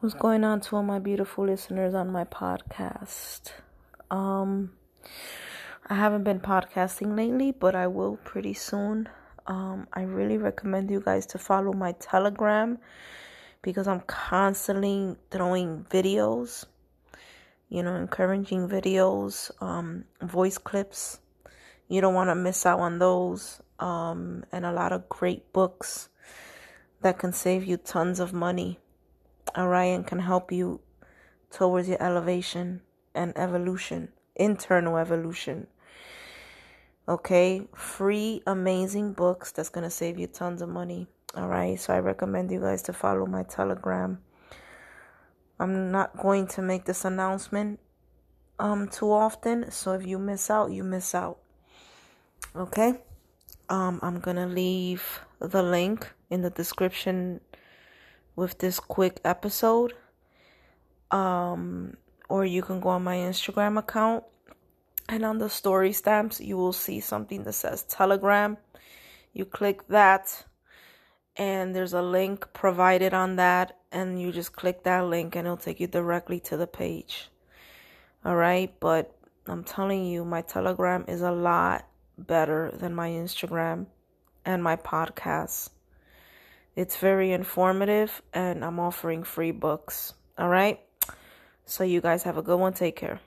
What's going on to all my beautiful listeners on my podcast? Um, I haven't been podcasting lately, but I will pretty soon. Um, I really recommend you guys to follow my Telegram because I'm constantly throwing videos, you know, encouraging videos, um, voice clips. You don't want to miss out on those, um, and a lot of great books that can save you tons of money. Orion can help you towards your elevation and evolution, internal evolution. Okay, free, amazing books that's going to save you tons of money. All right, so I recommend you guys to follow my Telegram. I'm not going to make this announcement um too often, so if you miss out, you miss out. Okay? Um I'm going to leave the link in the description with this quick episode. Um, or you can go on my Instagram account and on the story stamps, you will see something that says Telegram. You click that, and there's a link provided on that, and you just click that link, and it'll take you directly to the page. All right, but I'm telling you, my Telegram is a lot better than my Instagram and my podcast. It's very informative and I'm offering free books. All right. So you guys have a good one. Take care.